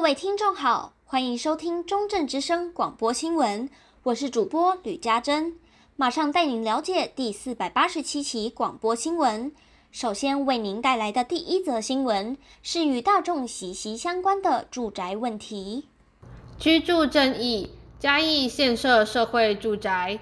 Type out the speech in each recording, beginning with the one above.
各位听众好，欢迎收听中正之声广播新闻，我是主播吕家珍，马上带您了解第四百八十七期广播新闻。首先为您带来的第一则新闻是与大众息息相关的住宅问题。居住正义，嘉义现设社会住宅。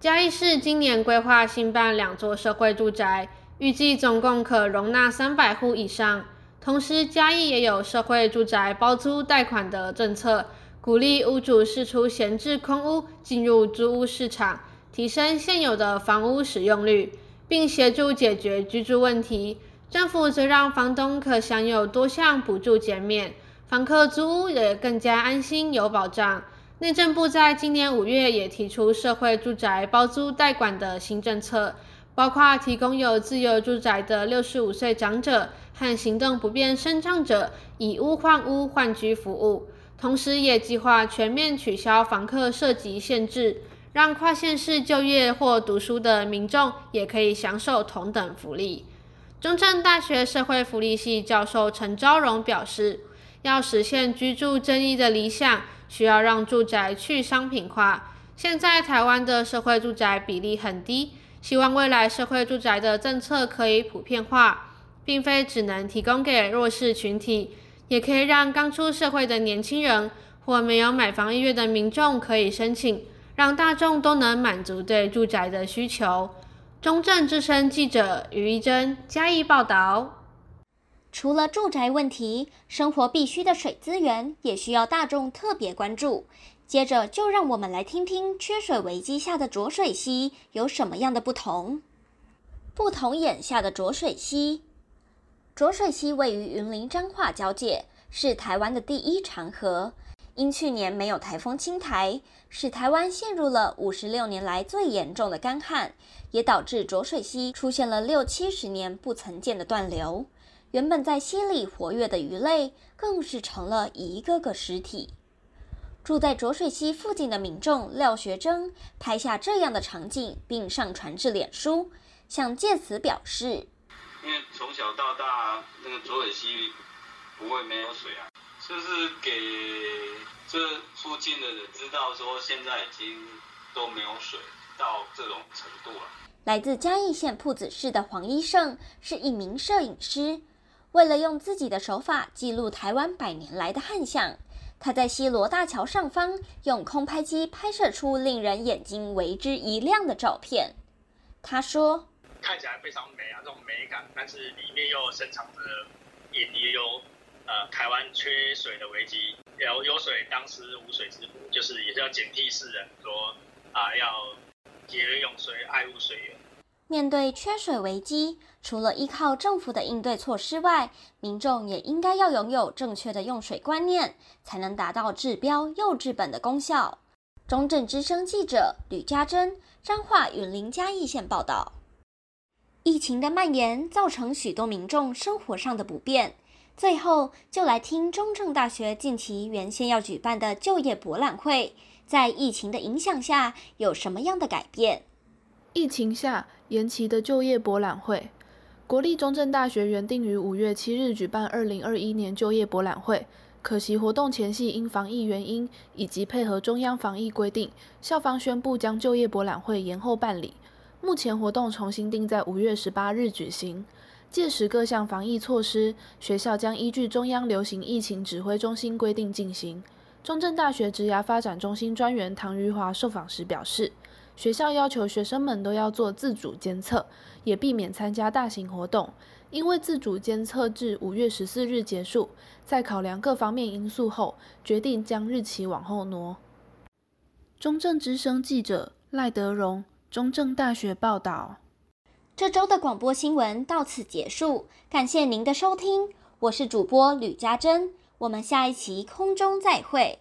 嘉义市今年规划新办两座社会住宅，预计总共可容纳三百户以上。同时，嘉义也有社会住宅包租贷款的政策，鼓励屋主释出闲置空屋进入租屋市场，提升现有的房屋使用率，并协助解决居住问题。政府则让房东可享有多项补助减免，房客租屋也更加安心有保障。内政部在今年五月也提出社会住宅包租贷款的新政策。包括提供有自有住宅的六十五岁长者和行动不便身障者以屋换屋换居服务，同时也计划全面取消房客涉及限制，让跨县市就业或读书的民众也可以享受同等福利。中正大学社会福利系教授陈昭荣表示，要实现居住正义的理想，需要让住宅去商品化。现在台湾的社会住宅比例很低。希望未来社会住宅的政策可以普遍化，并非只能提供给弱势群体，也可以让刚出社会的年轻人或没有买房意愿的民众可以申请，让大众都能满足对住宅的需求。中正之声记者于一珍嘉义报道。除了住宅问题，生活必需的水资源也需要大众特别关注。接着就让我们来听听缺水危机下的浊水溪有什么样的不同。不同眼下的浊水溪，浊水溪位于云林彰化交界，是台湾的第一长河。因去年没有台风侵台，使台湾陷入了五十六年来最严重的干旱，也导致浊水溪出现了六七十年不曾见的断流。原本在溪里活跃的鱼类，更是成了一个个尸体。住在浊水溪附近的民众廖学征拍下这样的场景，并上传至脸书，想借此表示：因为从小到大，那个浊水溪不会没有水啊，就是给这附近的人知道说，现在已经都没有水到这种程度了。来自嘉义县铺子市的黄医生是一名摄影师，为了用自己的手法记录台湾百年来的旱象。他在西罗大桥上方用空拍机拍摄出令人眼睛为之一亮的照片。他说：“看起来非常美啊，这种美感，但是里面又深藏着也也有呃台湾缺水的危机。有有水当时无水之福，就是也是要警惕世人说啊、要节约用水，爱护水源。”面对缺水危机，除了依靠政府的应对措施外，民众也应该要拥有正确的用水观念，才能达到治标又治本的功效。中正之声记者吕家珍，彰化云林嘉义县报道。疫情的蔓延造成许多民众生活上的不便，最后就来听中正大学近期原先要举办的就业博览会，在疫情的影响下有什么样的改变？疫情下延期的就业博览会，国立中正大学原定于五月七日举办二零二一年就业博览会，可惜活动前夕因防疫原因以及配合中央防疫规定，校方宣布将就业博览会延后办理。目前活动重新定在五月十八日举行，届时各项防疫措施，学校将依据中央流行疫情指挥中心规定进行。中正大学职涯发展中心专员唐余华受访时表示。学校要求学生们都要做自主监测，也避免参加大型活动。因为自主监测至五月十四日结束，在考量各方面因素后，决定将日期往后挪。中正之声记者赖德荣，中正大学报道。这周的广播新闻到此结束，感谢您的收听，我是主播吕家珍，我们下一期空中再会。